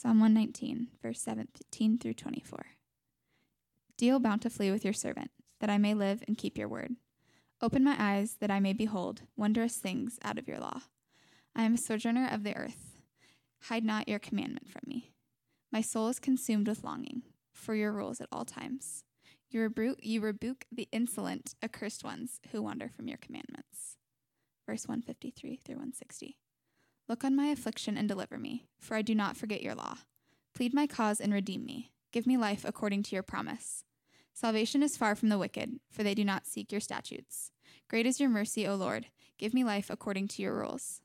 Psalm 119, verse 17 through 24. Deal bountifully with your servant, that I may live and keep your word. Open my eyes, that I may behold wondrous things out of your law. I am a sojourner of the earth. Hide not your commandment from me. My soul is consumed with longing for your rules at all times. You rebuke, you rebuke the insolent, accursed ones who wander from your commandments. Verse 153 through 160. Look on my affliction and deliver me, for I do not forget your law. Plead my cause and redeem me. Give me life according to your promise. Salvation is far from the wicked, for they do not seek your statutes. Great is your mercy, O Lord. Give me life according to your rules.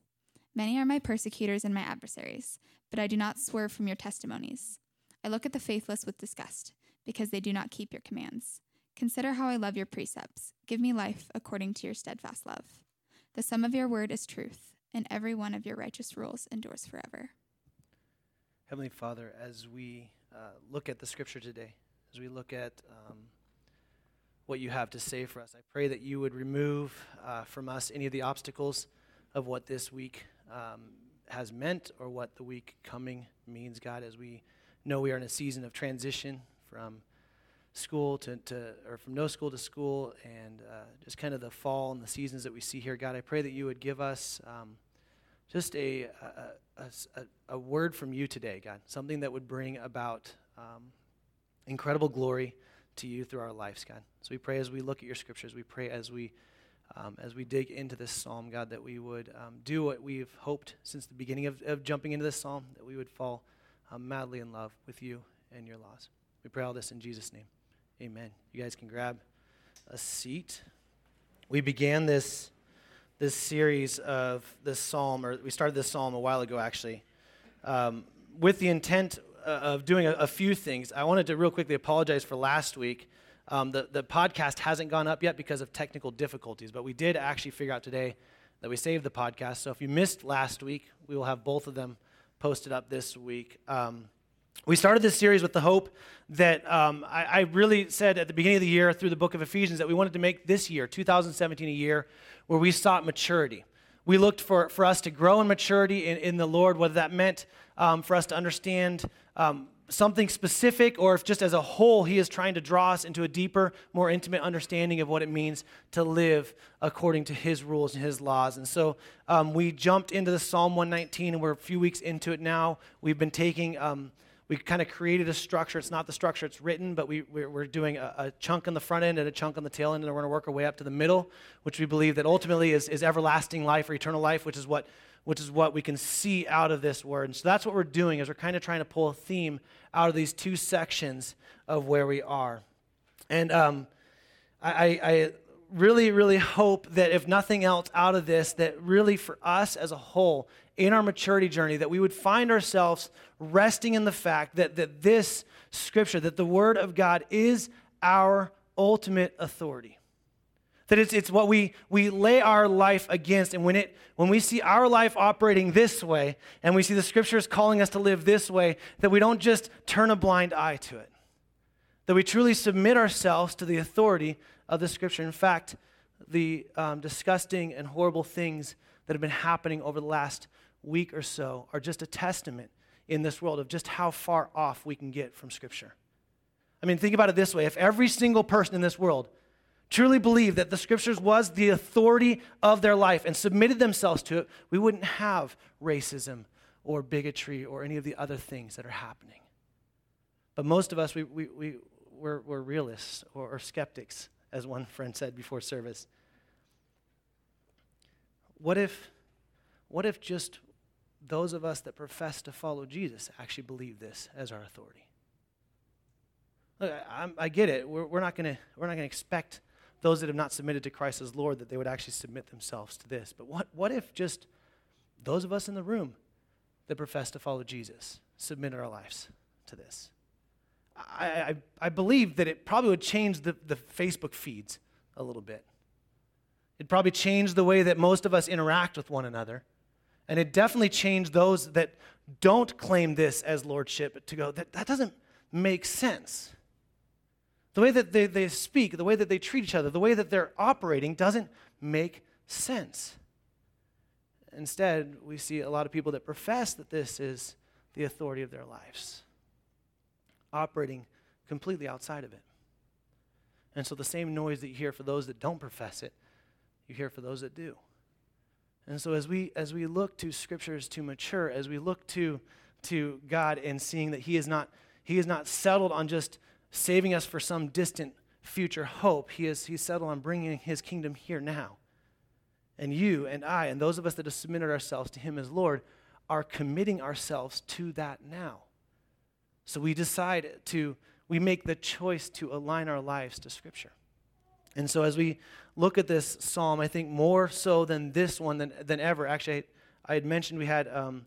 Many are my persecutors and my adversaries, but I do not swerve from your testimonies. I look at the faithless with disgust, because they do not keep your commands. Consider how I love your precepts. Give me life according to your steadfast love. The sum of your word is truth and every one of your righteous rules endures forever. Heavenly Father, as we uh, look at the scripture today, as we look at um, what you have to say for us, I pray that you would remove uh, from us any of the obstacles of what this week um, has meant or what the week coming means, God, as we know we are in a season of transition from school to, to or from no school to school and uh, just kind of the fall and the seasons that we see here god i pray that you would give us um, just a, a, a, a, word from you today, God, something that would bring about um, incredible glory to you through our lives, God. So we pray as we look at your scriptures, we pray as we um, as we dig into this psalm, God, that we would um, do what we've hoped since the beginning of, of, jumping into this psalm, that we would fall um, madly in love with you and your laws. We pray all this in Jesus' name. Amen. You guys can grab a seat. We began this this series of this psalm, or we started this psalm a while ago actually, um, with the intent uh, of doing a, a, few things. I wanted to real quickly apologize for last week. Um, the, the podcast hasn't gone up yet because of technical difficulties, but we did actually figure out today that we saved the podcast. So if you missed last week, we will have both of them posted up this week. Um, we started this series with the hope that um, I, I, really said at the beginning of the year through the book of Ephesians that we wanted to make this year, 2017, a year where we sought maturity. We looked for, for us to grow in maturity in, in the Lord, whether that meant um, for us to understand um, something specific or if just as a whole He is trying to draw us into a deeper, more intimate understanding of what it means to live according to His rules and His laws. And so um, we jumped into the Psalm 119, and we're a few weeks into it now. We've been taking um, we kind of created a structure. It's not the structure it's written, but we, we're doing a, a, chunk on the front end and a chunk on the tail end, and we're going to work our way up to the middle, which we believe that ultimately is, is everlasting life or eternal life, which is what which is what we can see out of this word. And so that's what we're doing is we're kind of trying to pull a theme out of these two sections of where we are. And um, I, I really, really hope that if nothing else out of this, that really for us as a whole, in our maturity journey that we would find ourselves resting in the fact that, that this scripture, that the Word of God is our ultimate authority. That it's, it's what we, we lay our life against. And when, it, when we see our life operating this way, and we see the scriptures calling us to live this way, that we don't just turn a blind eye to it. That we truly submit ourselves to the authority of the scripture. In fact, the um, disgusting and horrible things that have been happening over the last week or so are just a testament in this world of just how far off we can get from Scripture. I mean, think about it this way if every single person in this world truly believed that the Scriptures was the authority of their life and submitted themselves to it, we wouldn't have racism or bigotry or any of the other things that are happening. But most of us, we, we, we, we're, we're realists or, or skeptics, as one friend said before service. What if, what if just those of us that profess to follow Jesus actually believe this as our authority. Look, I, I get it. We're, we're not going to expect those that have not submitted to Christ as Lord that they would actually submit themselves to this. But what, what if just those of us in the room that profess to follow Jesus submitted our lives to this? I, I, I believe that it probably would change the, the Facebook feeds a little bit. It'd probably changed the way that most of us interact with one another. And it definitely changed those that don't claim this as lordship to go, that, that doesn't make sense. The way that they, they speak, the way that they treat each other, the way that they're operating doesn't make sense. Instead, we see a lot of people that profess that this is the authority of their lives, operating completely outside of it. And so the same noise that you hear for those that don't profess it, you hear for those that do. And so as we as we look to scriptures to mature, as we look to to God and seeing that he is not he is not settled on just saving us for some distant future hope. He is he's settled on bringing his kingdom here now. And you and I and those of us that have submitted ourselves to him as Lord are committing ourselves to that now. So we decide to we make the choice to align our lives to scripture. And so as we look at this psalm, I think more so than this one than, than ever, actually, I, I had mentioned we had, um,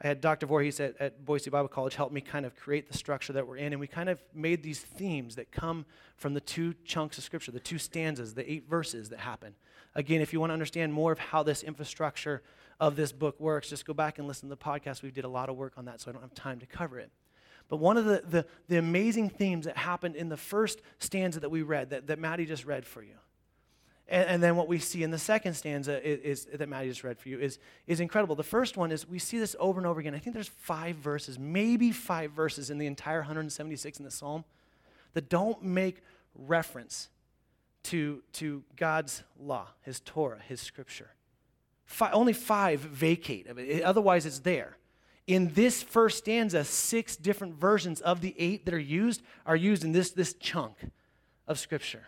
I had Dr. Voorhees at, at Boise Bible College help me kind of create the structure that we're in, and we kind of made these themes that come from the two chunks of Scripture, the two stanzas, the eight verses that happen. Again, if you want to understand more of how this infrastructure of this book works, just go back and listen to the podcast. We did a lot of work on that, so I don't have time to cover it. But one of the, the, the, amazing themes that happened in the first stanza that we read, that, that Maddie just read for you, and, and then what we see in the second stanza is, is, that Maddie just read for you is, is incredible. The first one is we see this over and over again. I think there's five verses, maybe five verses in the entire 176 in the psalm that don't make reference to, to God's law, His Torah, His scripture. Five, only five vacate. Otherwise, it's there in this first stanza, six different versions of the eight that are used are used in this, this chunk of Scripture.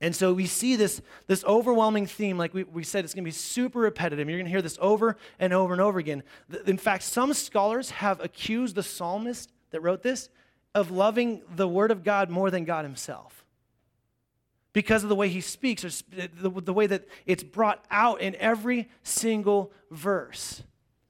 And so we see this, this overwhelming theme, like we, we said, it's going to be super repetitive. You're going to hear this over and over and over again. In fact, some scholars have accused the psalmist that wrote this of loving the Word of God more than God Himself because of the way He speaks or the, the way that it's brought out in every single verse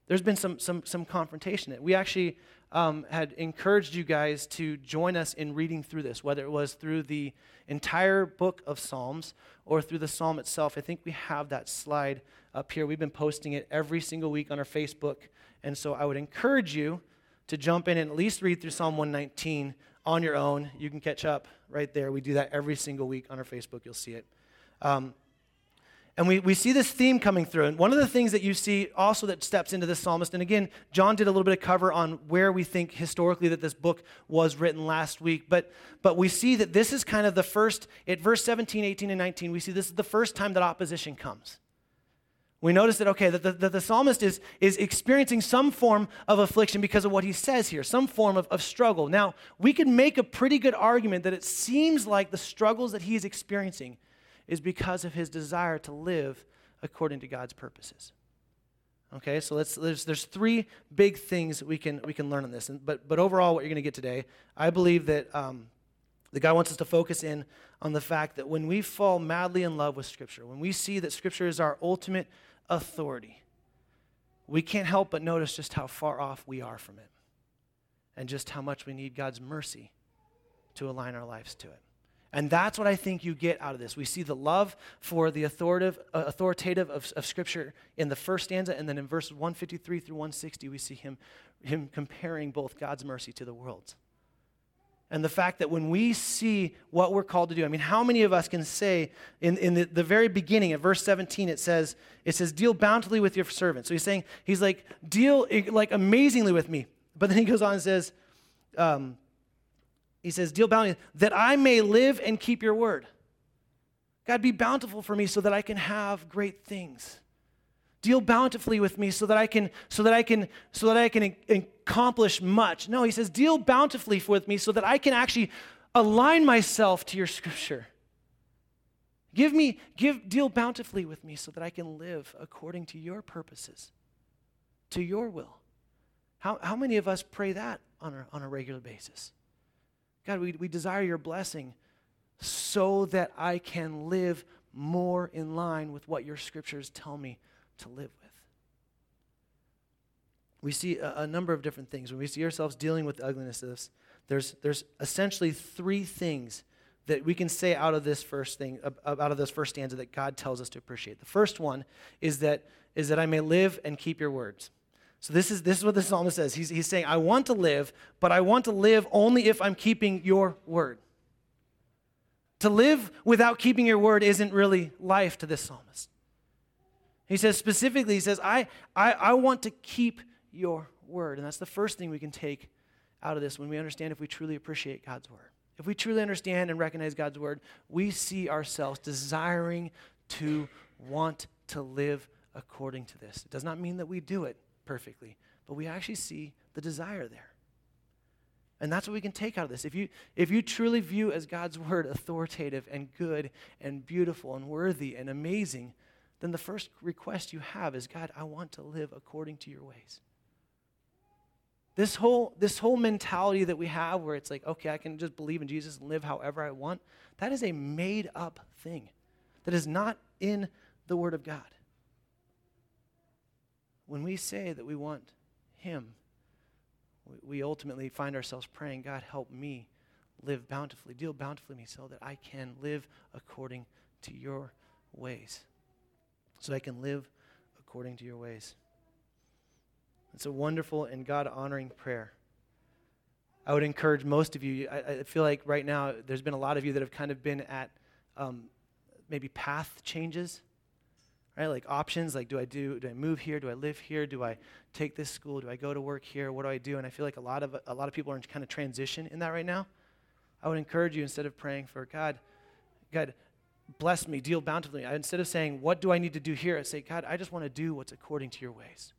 there's been some, some, some confrontation. We actually um, had encouraged you guys to join us in reading through this, whether it was through the entire book of Psalms or through the psalm itself. I think we have that slide up here. We've been posting it every single week on our Facebook. And so I would encourage you to jump in and at least read through Psalm 119 on your own. You can catch up right there. We do that every single week on our Facebook. You'll see it. Um, and we, we see this theme coming through. And one of the things that you see also that steps into this psalmist, and again, John did a little bit of cover on where we think historically that this book was written last week. But, but we see that this is kind of the first, at verse 17, 18, and 19, we see this is the first time that opposition comes. We notice that, okay, that the, that the psalmist is, is experiencing some form of affliction because of what he says here, some form of, of struggle. Now, we can make a pretty good argument that it seems like the struggles that he is experiencing is because of his desire to live according to God's purposes. Okay, so let's, there's, there's three big things we can, we can learn on this. And, but, but overall, what you're going to get today, I believe that um, the God wants us to focus in on the fact that when we fall madly in love with Scripture, when we see that Scripture is our ultimate authority, we can't help but notice just how far off we are from it and just how much we need God's mercy to align our lives to it. And that's what I think you get out of this. We see the love for the authoritative, uh, authoritative of, of Scripture in the first stanza, and then in verses 153 through 160, we see him, him comparing both God's mercy to the world's. And the fact that when we see what we're called to do, I mean, how many of us can say in, in the, the very beginning of verse 17, it says, it says, deal bountifully with your servant. So he's saying, he's like, deal like amazingly with me. But then he goes on and says, um, he says, Deal bountifully, that I may live and keep your word. God, be bountiful for me so that I can have great things. Deal bountifully with me so that I can, so that I can, so that I can accomplish much. No, he says, deal bountifully with me so that I can actually align myself to your scripture. Give me, give, deal bountifully with me so that I can live according to your purposes, to your will. How, how many of us pray that on a, on a regular basis? God, we, we desire your blessing so that I can live more in line with what your scriptures tell me to live with. We see a, a number of different things. When we see ourselves dealing with the ugliness of this, there's, there's essentially three things that we can say out of this first thing, out of this first stanza that God tells us to appreciate. The first one is that, is that I may live and keep your words. So this is, this is what the psalmist says. He's, he's saying, I want to live, but I want to live only if I'm keeping your word. To live without keeping your word isn't really life to this psalmist. He says specifically, he says, I, I, I want to keep your word. And that's the first thing we can take out of this when we understand if we truly appreciate God's word. If we truly understand and recognize God's word, we see ourselves desiring to want to live according to this. It does not mean that we do it perfectly, but we actually see the desire there. And that's what we can take out of this. If you, if you truly view as God's word authoritative and good and beautiful and worthy and amazing, then the first request you have is God, I want to live according to your ways. This whole, this whole mentality that we have where it's like, okay, I can just believe in Jesus and live however I want, that is a made up thing that is not in the Word of God. When we say that we want Him, we ultimately find ourselves praying, God, help me live bountifully, deal bountifully with me so that I can live according to your ways. So I can live according to your ways. It's a wonderful and God honoring prayer. I would encourage most of you, I, I, feel like right now there's been a lot of you that have kind of been at um, maybe path changes, right? Like options, like do I do, do I move here? Do I live here? Do I take this school? Do I go to work here? What do I do? And I feel like a lot of, a lot of people are in kind of transition in that right now. I would encourage you instead of praying for God, God, bless me, deal bountifully. Instead of saying, what do I need to do here? I say, God, I just want to do what's according to your ways.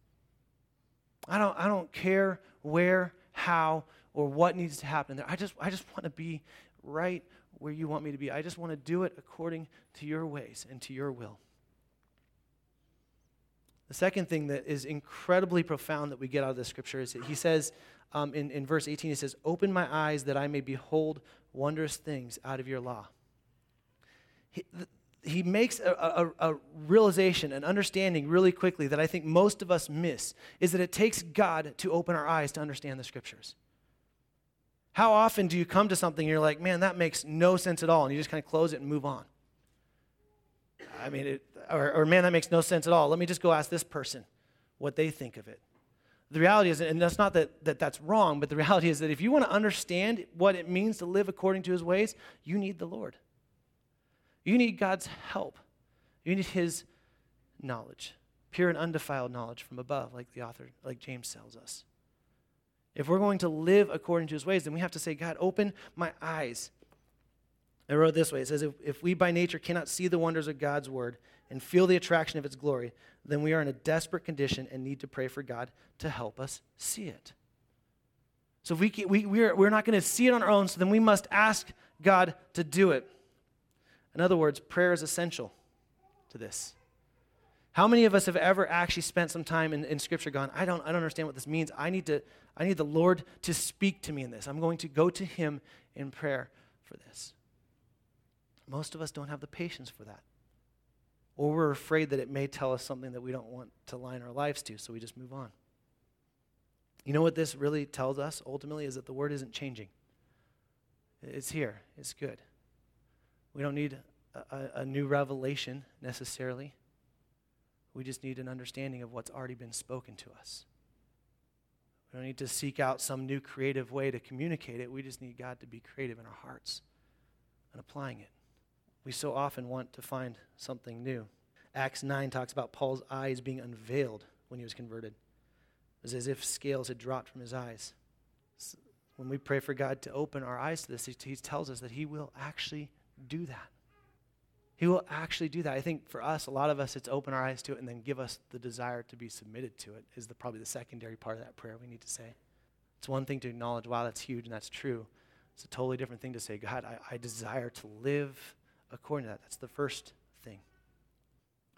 I don't, I don't care where, how, or what needs to happen there. I just, I just want to be right where you want me to be. I just want to do it according to your ways and to your will. The second thing that is incredibly profound that we get out of this scripture is that he says um, in, in verse 18, he says, Open my eyes that I may behold wondrous things out of your law. He, he makes a, a, a, realization, an understanding really quickly that I think most of us miss is that it takes God to open our eyes to understand the scriptures. How often do you come to something and you're like, man, that makes no sense at all, and you just kind of close it and move on? I mean, it, or, or man, that makes no sense at all. Let me just go ask this person what they think of it. The reality is, and that's not that, that that's wrong, but the reality is that if you want to understand what it means to live according to his ways, you need the Lord. You need God's help. You need His knowledge, pure and undefiled knowledge from above, like the author, like James tells us. If we're going to live according to His ways, then we have to say, God, open my eyes. I wrote this way it says, if, if we by nature cannot see the wonders of God's word and feel the attraction of its glory, then we are in a desperate condition and need to pray for God to help us see it. So if we, we, we're, we're not going to see it on our own, so then we must ask God to do it. In other words, prayer is essential to this. How many of us have ever actually spent some time in, in Scripture gone, I don't, I don't understand what this means. I need, to, I need the Lord to speak to me in this. I'm going to go to Him in prayer for this. Most of us don't have the patience for that. Or we're afraid that it may tell us something that we don't want to line our lives to, so we just move on. You know what this really tells us ultimately is that the Word isn't changing. It's here, it's good. We don't need a, a, new revelation necessarily. We just need an understanding of what's already been spoken to us. We don't need to seek out some new creative way to communicate it. We just need God to be creative in our hearts and applying it. We so often want to find something new. Acts 9 talks about Paul's eyes being unveiled when he was converted. It was as if scales had dropped from his eyes. When we pray for God to open our eyes to this, he tells us that he will actually do that. He will actually do that. I think for us, a lot of us, it's open our eyes to it and then give us the desire to be submitted to it, is the, probably the secondary part of that prayer we need to say. It's one thing to acknowledge, wow, that's huge and that's true. It's a totally different thing to say, God, I, I desire to live according to that. That's the first thing.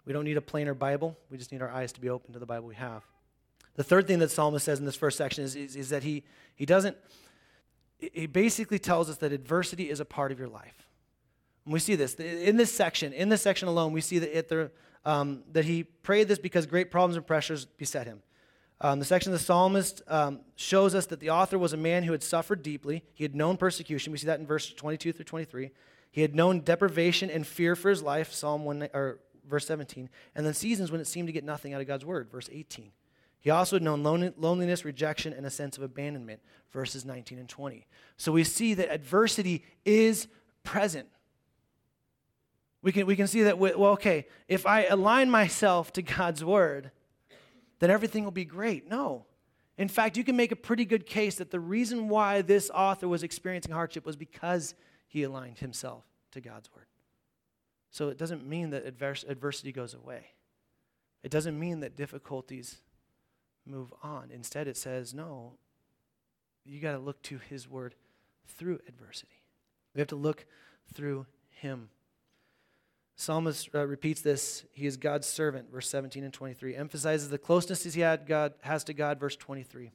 We don't need a plainer Bible, we just need our eyes to be open to the Bible we have. The third thing that Psalmist says in this first section is, is, is that he, he doesn't, he basically tells us that adversity is a part of your life. And we see this in this section. In this section alone, we see that, it, um, that he prayed this because great problems and pressures beset him. Um, the section of the psalmist um, shows us that the author was a man who had suffered deeply. He had known persecution. We see that in verse 22 through 23. He had known deprivation and fear for his life, Psalm 1, or verse 17, and then seasons when it seemed to get nothing out of God's word, verse 18. He also had known loneliness, rejection, and a sense of abandonment, verses 19 and 20. So we see that adversity is present. We can, we can see that, well, okay, if I align myself to God's word, then everything will be great. No. In fact, you can make a pretty good case that the reason why this author was experiencing hardship was because he aligned himself to God's word. So it doesn't mean that advers- adversity goes away. It doesn't mean that difficulties move on. Instead, it says, no, you got to look to his word through adversity. We have to look through him. Psalmist uh, repeats this. He is God's servant, verse 17 and 23. Emphasizes the closeness he had God, has to God, verse 23.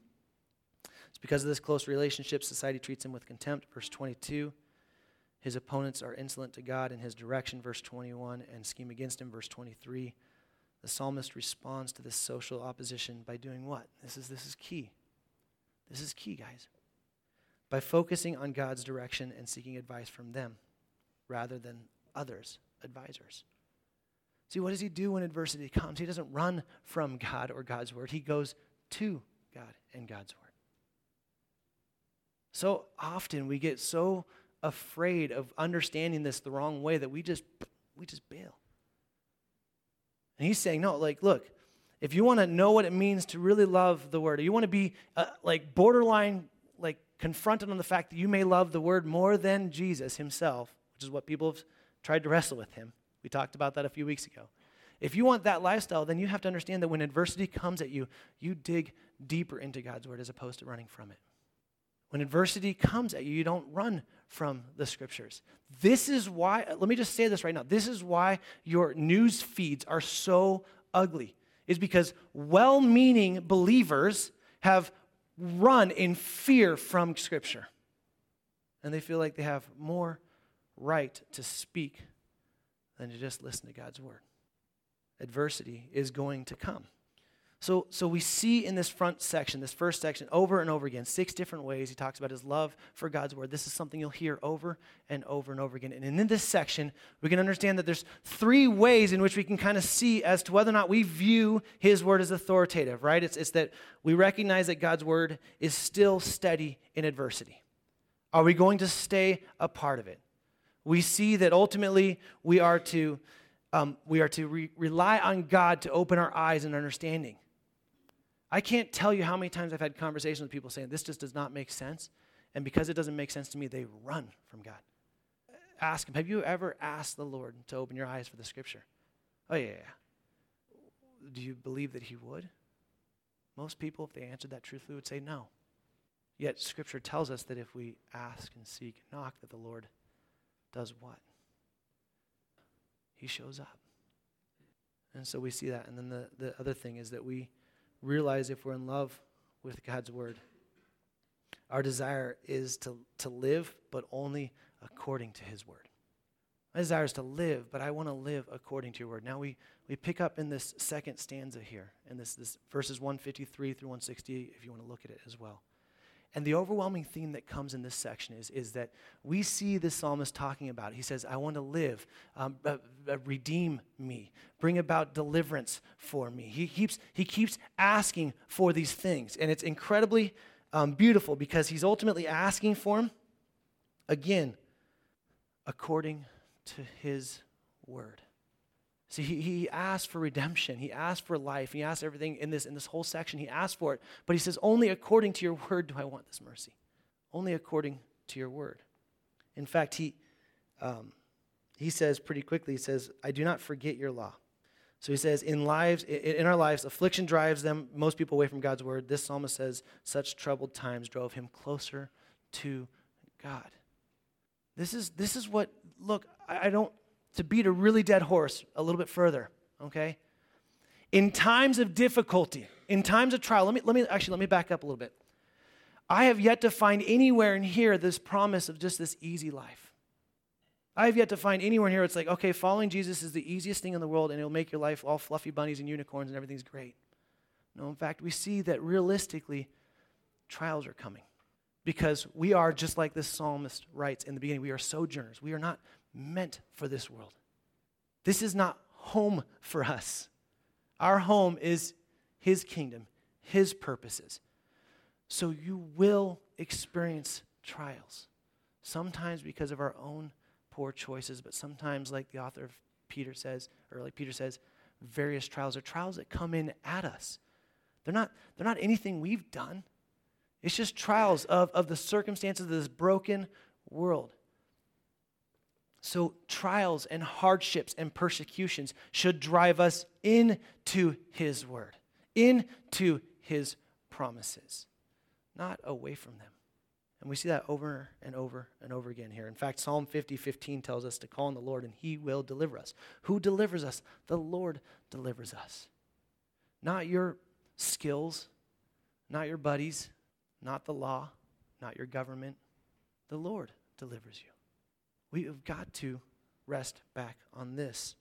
It's because of this close relationship, society treats him with contempt, verse 22. His opponents are insolent to God in his direction, verse 21, and scheme against him, verse 23. The psalmist responds to this social opposition by doing what? This is, this is key. This is key, guys. By focusing on God's direction and seeking advice from them rather than others' advisors. See, what does he do when adversity comes? He doesn't run from God or God's word, he goes to God and God's word. So often we get so afraid of understanding this the wrong way that we just we just bail. And he's saying, no, like, look, if you want to know what it means to really love the word, or you want to be uh, like borderline, like confronted on the fact that you may love the word more than Jesus himself, which is what people have tried to wrestle with him. We talked about that a few weeks ago. If you want that lifestyle, then you have to understand that when adversity comes at you, you dig deeper into God's word as opposed to running from it. When adversity comes at you, you don't run from the scriptures. This is why, let me just say this right now. This is why your news feeds are so ugly, is because well meaning believers have run in fear from scripture. And they feel like they have more right to speak than to just listen to God's word. Adversity is going to come. So, so we see in this front section, this first section, over and over again, six different ways he talks about his love for God's word. This is something you'll hear over and over and over again. And in this section, we can understand that there's three ways in which we can kind of see as to whether or not we view his word as authoritative, right? It's, it's that we recognize that God's word is still steady in adversity. Are we going to stay a part of it? We see that ultimately we are to, um, we are to re- rely on God to open our eyes and understanding. I can't tell you how many times I've had conversations with people saying, This just does not make sense. And because it doesn't make sense to me, they run from God. Ask Him, Have you ever asked the Lord to open your eyes for the scripture? Oh, yeah, yeah. Do you believe that He would? Most people, if they answered that truthfully, would say no. Yet Scripture tells us that if we ask and seek and knock, that the Lord does what? He shows up. And so we see that. And then the, the other thing is that we realize if we're in love with God's word, our desire is to, to live, but only according to his word. My desire is to live, but I want to live according to your word. Now we, we pick up in this second stanza here, and this, this verses 153 through 160, if you want to look at it as well. And the overwhelming theme that comes in this section is, is that we see the psalmist talking about. He says, I want to live, um, uh, uh, redeem me, bring about deliverance for me. He keeps, he keeps asking for these things. And it's incredibly um, beautiful because he's ultimately asking for them, again, according to his word. See, he, he asked for redemption. He asked for life. He asked everything in this, in this whole section. He asked for it. But he says, Only according to your word do I want this mercy. Only according to your word. In fact, he, um, he says pretty quickly, he says, I do not forget your law. So he says, in lives, in our lives, affliction drives them, most people away from God's word. This psalmist says, such troubled times drove him closer to God. This is, this is what, look, I, I don't, to beat a really dead horse a little bit further, okay? In times of difficulty, in times of trial, let me, let me actually let me back up a little bit. I have yet to find anywhere in here this promise of just this easy life. I have yet to find anywhere in here it's like, okay, following Jesus is the easiest thing in the world and it'll make your life all fluffy bunnies and unicorns and everything's great. No, in fact, we see that realistically, trials are coming because we are just like this psalmist writes in the beginning we are sojourners we are not meant for this world. This is not home for us. Our home is His kingdom, His purposes. So you will experience trials, sometimes because of our own poor choices, but sometimes, like the author of Peter says, or like Peter says, various trials are trials that come in at us They're not, they're not anything we've done. It's just trials of, of the circumstances of this broken world. So, trials and hardships and persecutions should drive us into His Word, into His promises, not away from them. And we see that over and over and over again here. In fact, Psalm 50, 15 tells us to call on the Lord and he will deliver us. Who delivers us? The Lord delivers us. Not your skills, not your buddies, not the law, not your government. The Lord delivers you. We have got to rest back on this.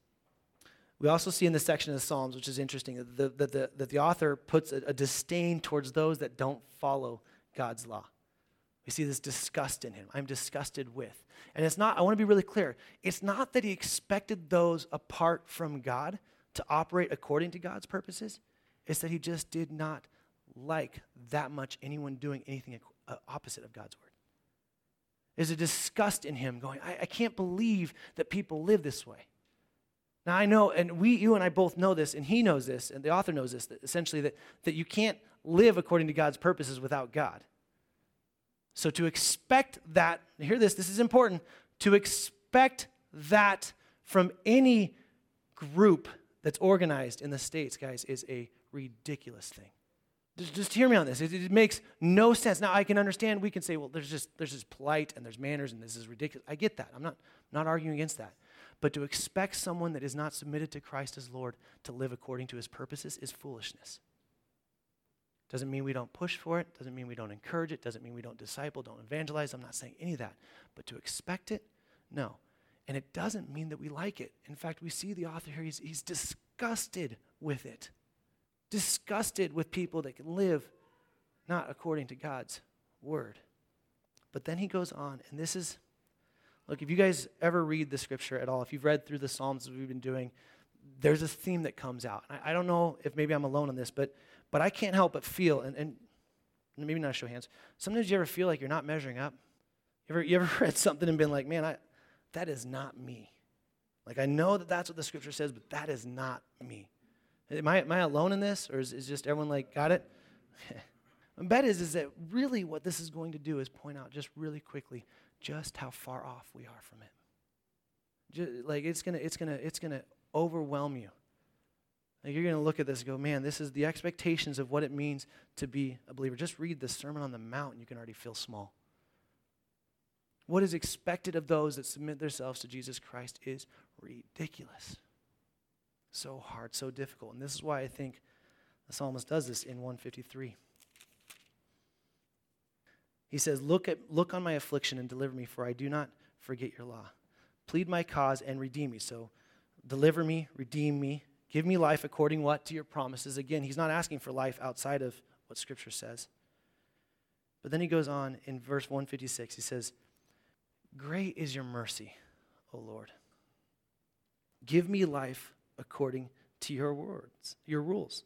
We also see in this section of the Psalms, which is interesting, that the, that the, that the author puts a, a disdain towards those that don't follow God's law. We see this disgust in him. I'm disgusted with. And it's not, I want to be really clear, it's not that he expected those apart from God to operate according to God's purposes, it's that he just did not like that much anyone doing anything opposite of God's word. There's a disgust in him going, I, I can't believe that people live this way. Now I know, and we, you and I both know this, and he knows this, and the author knows this, that essentially that, that you can't live according to God's purposes without God. So to expect that, hear this, this is important, to expect that from any group that's organized in the States, guys, is a ridiculous thing. Just, just hear me on this. It, it, makes no sense. Now I can understand. We can say, well, there's just there's just polite and there's manners and this is ridiculous. I get that. I'm not not arguing against that. But to expect someone that is not submitted to Christ as Lord to live according to His purposes is foolishness. Doesn't mean we don't push for it. Doesn't mean we don't encourage it. Doesn't mean we don't disciple, don't evangelize. I'm not saying any of that. But to expect it, no. And it doesn't mean that we like it. In fact, we see the author here, he's, he's disgusted with it. Disgusted with people that can live not according to God's word. But then he goes on, and this is look, if you guys ever read the scripture at all, if you've read through the Psalms we've been doing, there's a theme that comes out. I, I don't know if maybe I'm alone on this, but but I can't help but feel, and, and maybe not show hands, sometimes you ever feel like you're not measuring up? You ever, you ever read something and been like, man, I, that is not me. Like, I know that that's what the scripture says, but that is not me. Am I, am I alone in this, or is, is just everyone like, got it? My bet is, is that really what this is going to do is point out just really quickly just how far off we are from it. Just, like, it's to it's gonna, it's gonna overwhelm you. Like you're to look at this and go, man, this is the expectations of what it means to be a believer. Just read the Sermon on the Mount, and you can already feel small. What is expected of those that submit themselves to Jesus Christ is ridiculous. So hard, so difficult. And this is why I think the psalmist does this in 153. He says, Look, at, look on my affliction and deliver me, for I do not forget your law. Plead my cause and redeem me. So deliver me, redeem me, Give me life according what to your promises. Again, he's not asking for life outside of what scripture says. But then he goes on in verse 156. He says, "Great is your mercy, O Lord. Give me life according to your words, your rules."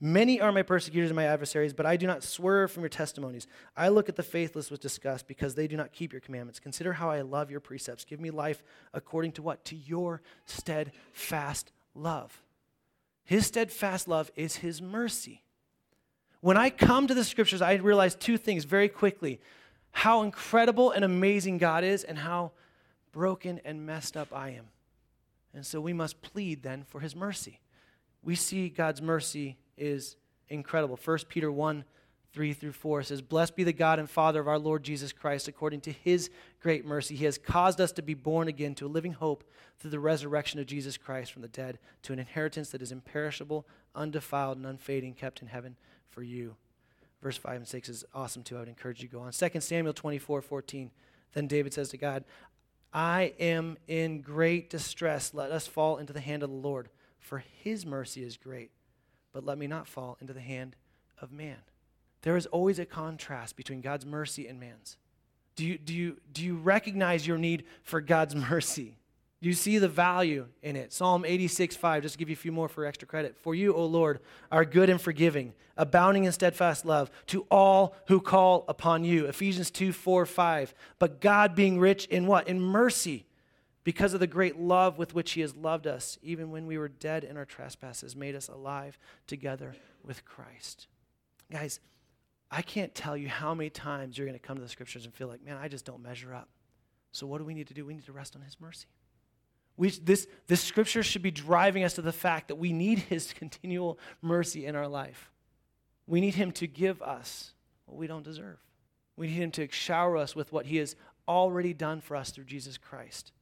Many are my persecutors and my adversaries, but I do not swerve from your testimonies. I look at the faithless with disgust because they do not keep your commandments. Consider how I love your precepts. Give me life according to what? To your steadfast love. His steadfast love is his mercy. When I come to the scriptures, I realize two things very quickly how incredible and amazing God is, and how broken and messed up I am. And so we must plead then for his mercy. We see God's mercy is incredible. 1 Peter 1 3 through 4 says, Blessed be the God and Father of our Lord Jesus Christ. According to his great mercy, he has caused us to be born again to a living hope through the resurrection of Jesus Christ from the dead, to an inheritance that is imperishable, undefiled, and unfading, kept in heaven for you. Verse 5 and 6 is awesome too. I would encourage you to go on. 2 Samuel 24 14. Then David says to God, I am in great distress. Let us fall into the hand of the Lord, for his mercy is great. But let me not fall into the hand of man. There is always a contrast between God's mercy and man's. Do you, do you, do you recognize your need for God's mercy? You see the value in it? Psalm 86, 5, just to give you a few more for extra credit. For you, O Lord, are good and forgiving, abounding in steadfast love to all who call upon you. Ephesians 2, 4, 5. But God being rich in what? In mercy, because of the great love with which he has loved us, even when we were dead in our trespasses, made us alive together with Christ. Guys, I can't tell you how many times you're going to come to the scriptures and feel like, man, I just don't measure up. So what do we need to do? We need to rest on his mercy. We, this, this scripture should be driving us to the fact that we need his continual mercy in our life. We need him to give us what we don't deserve. We need him to shower us with what he has already done for us through Jesus Christ.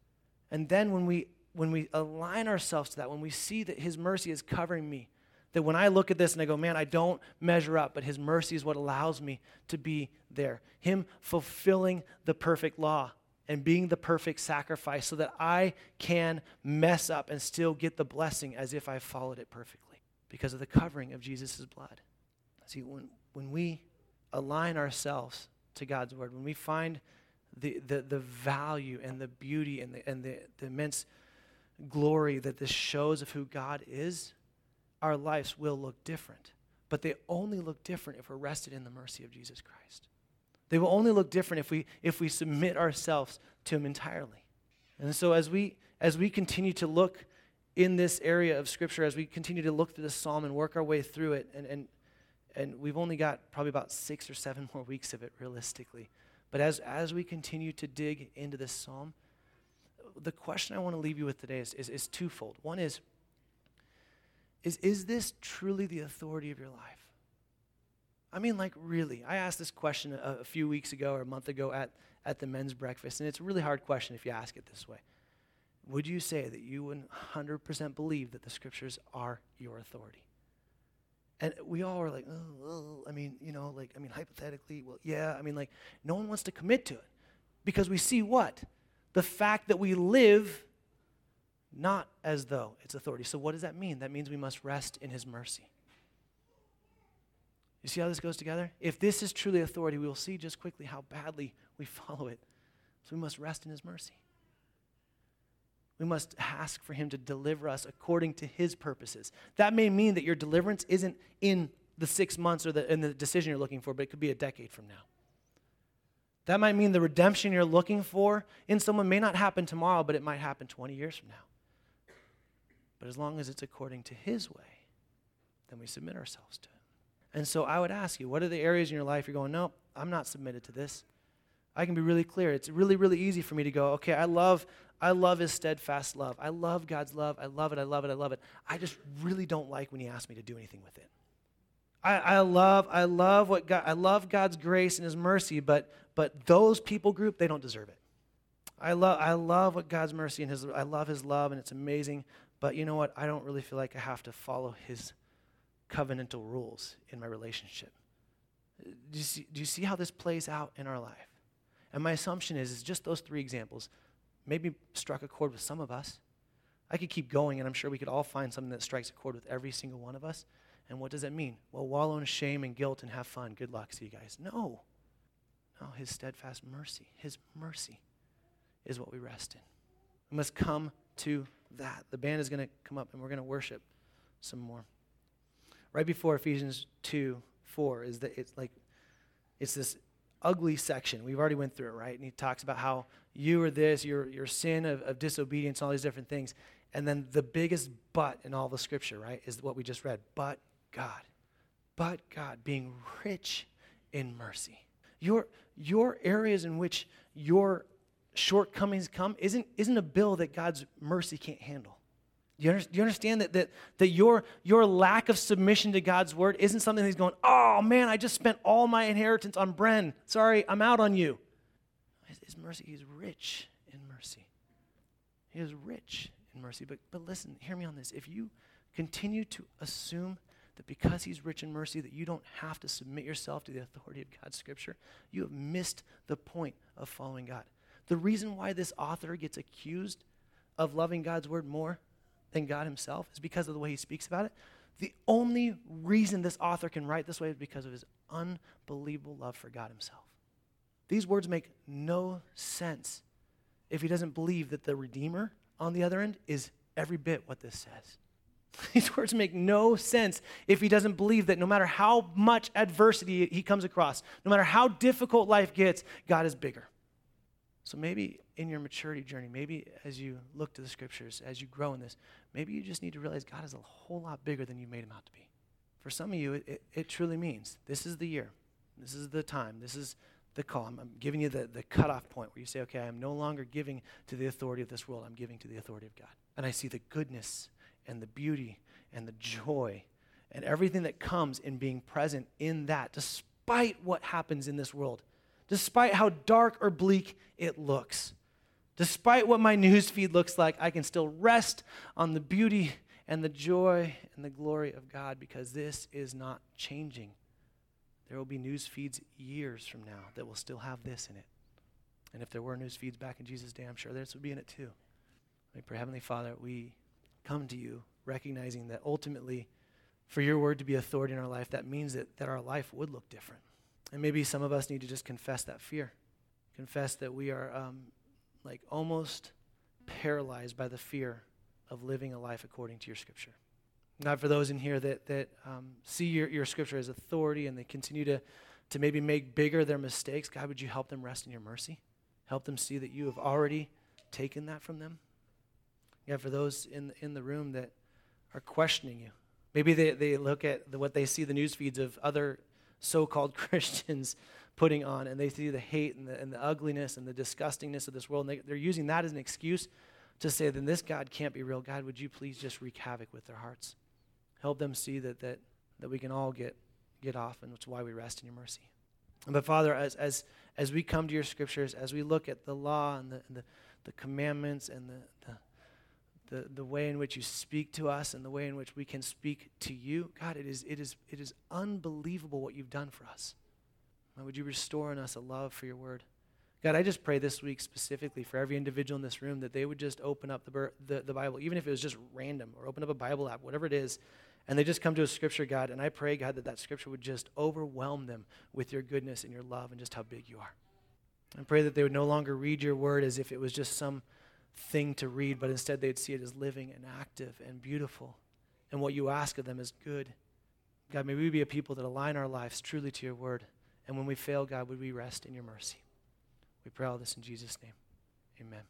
And then when we when we align ourselves to that, when we see that his mercy is covering me, that when I look at this and I go, man, I don't measure up, but his mercy is what allows me to be there. Him fulfilling the perfect law and being the perfect sacrifice so that I can mess up and still get the blessing as if I followed it perfectly because of the covering of Jesus' blood. See, when, when we align ourselves to God's word, when we find the, the, the value and the beauty and, the, and the, the immense glory that this shows of who God is, our lives will look different. But they only look different if we're rested in the mercy of Jesus Christ. They will only look different if we, if we submit ourselves to Him entirely. And so as we, as we continue to look in this area of Scripture, as we continue to look through the psalm and work our way through it, and, and, and we've only got probably about six or seven more weeks of it realistically. But as, as we continue to dig into this psalm, the question I want to leave you with today is, is, is twofold. One is, is, is this truly the authority of your life? I mean, like, really. I asked this question a, a few weeks ago or a month ago at, at the men's breakfast, and it's a really hard question if you ask it this way. Would you say that you 100% believe that the scriptures are your authority? And we all were like, oh, I mean, you know, like, I mean, hypothetically, well, yeah. I mean, like, no one wants to commit to it because we see what? The fact that we live not as though it's authority. So, what does that mean? That means we must rest in His mercy. You see how this goes together? If this is truly authority, we will see just quickly how badly we follow it. So, we must rest in His mercy. We must ask for him to deliver us according to his purposes. That may mean that your deliverance isn't in the six months or the, in the decision you're looking for, but it could be a decade from now. That might mean the redemption you're looking for in someone may not happen tomorrow, but it might happen 20 years from now. But as long as it's according to his way, then we submit ourselves to him. And so I would ask you, what are the areas in your life you're going, no, I'm not submitted to this? I can be really clear. It's really, really easy for me to go, okay, I love, I love his steadfast love. I love God's love. I love it. I love it. I love it. I just really don't like when he asks me to do anything with it. I, I love, I love what God, I love God's grace and his mercy, but but those people group, they don't deserve it. I love, I love what God's mercy and his, I love his love and it's amazing. But you know what? I don't really feel like I have to follow his covenantal rules in my relationship. Do you see, do you see how this plays out in our life? And my assumption is, is just those three examples maybe struck a chord with some of us. I could keep going, and I'm sure we could all find something that strikes a chord with every single one of us. And what does that mean? Well, wallow in shame and guilt and have fun. Good luck. See you guys. No. No, his steadfast mercy, his mercy is what we rest in. We must come to that. The band is going to come up and we're going to worship some more. Right before Ephesians 2 4 is that it's like, it's this ugly section. We've already went through it, right? And he talks about how you are this, your, your sin of, of disobedience, all these different things. And then the biggest but in all the scripture, right, is what we just read. But God. But God, being rich in mercy. Your, your areas in which your shortcomings come isn't, isn't a bill that God's mercy can't handle. Do you, do you understand that, that, that your, your lack of submission to God's word isn't something he's going, oh man, I just spent all my inheritance on Bren. Sorry, I'm out on you. His, his mercy, he's rich in mercy. He is rich in mercy. But, but listen, hear me on this. If you continue to assume that because he's rich in mercy, that you don't have to submit yourself to the authority of God's scripture, you have missed the point of following God. The reason why this author gets accused of loving God's word more than God himself is because of the way he speaks about it. The only reason this author can write this way is because of his unbelievable love for God himself. These words make no sense if he doesn't believe that the Redeemer on the other end is every bit what this says. These words make no sense if he doesn't believe that no matter how much adversity he comes across, no matter how difficult life gets, God is bigger. So maybe in your maturity journey, maybe as you look to the scriptures, as you grow in this, maybe you just need to realize God is a whole lot bigger than you made him out to be. For some of you, it, it, it truly means this is the year, this is the time, this is the call. I'm, I'm giving you the, the cutoff point where you say, okay, I'm no longer giving to the authority of this world, I'm giving to the authority of God. And I see the goodness and the beauty and the joy and everything that comes in being present in that, despite what happens in this world, despite how dark or bleak it looks. Despite what my news feed looks like, I can still rest on the beauty and the joy and the glory of God because this is not changing. There will be news feeds years from now that will still have this in it. And if there were news feeds back in Jesus' day, I'm sure this would be in it too. I pray, Heavenly Father, we come to you recognizing that ultimately, for your word to be authority in our life, that means that, that our life would look different. And maybe some of us need to just confess that fear, confess that we are um, like almost paralyzed by the fear of living a life according to your scripture. God, for those in here that, that um, see your, your scripture as authority and they continue to, to maybe make bigger their mistakes, God, would you help them rest in your mercy? Help them see that you have already taken that from them. Yeah, for those in, in the room that are questioning you, maybe they, they look at the, what they see the news feeds of other so called Christians putting on, and they see the hate and the, and the ugliness and the disgustingness of this world, and they, they're using that as an excuse to say, then this God can't be real. God, would you please just wreak havoc with their hearts? Help them see that, that, that we can all get, get off, and it's why we rest in your mercy. But Father, as, as, as we come to your scriptures, as we look at the law and the, and the, the commandments and the, the the, the way in which you speak to us and the way in which we can speak to you. God, it is, it is, it is unbelievable what you've done for us. Would you restore in us a love for your word? God, I just pray this week specifically for every individual in this room that they would just open up the, the, the Bible, even if it was just random, or open up a Bible app, whatever it is, and they just come to a scripture, God. And I pray, God, that that scripture would just overwhelm them with your goodness and your love and just how big you are. I pray that they would no longer read your word as if it was just some thing to read, but instead they'd see it as living and active and beautiful. And what you ask of them is good. God, may we be a people that align our lives truly to your word. And when we fail, God, would we rest in your mercy? We pray all this in Jesus' name. Amen.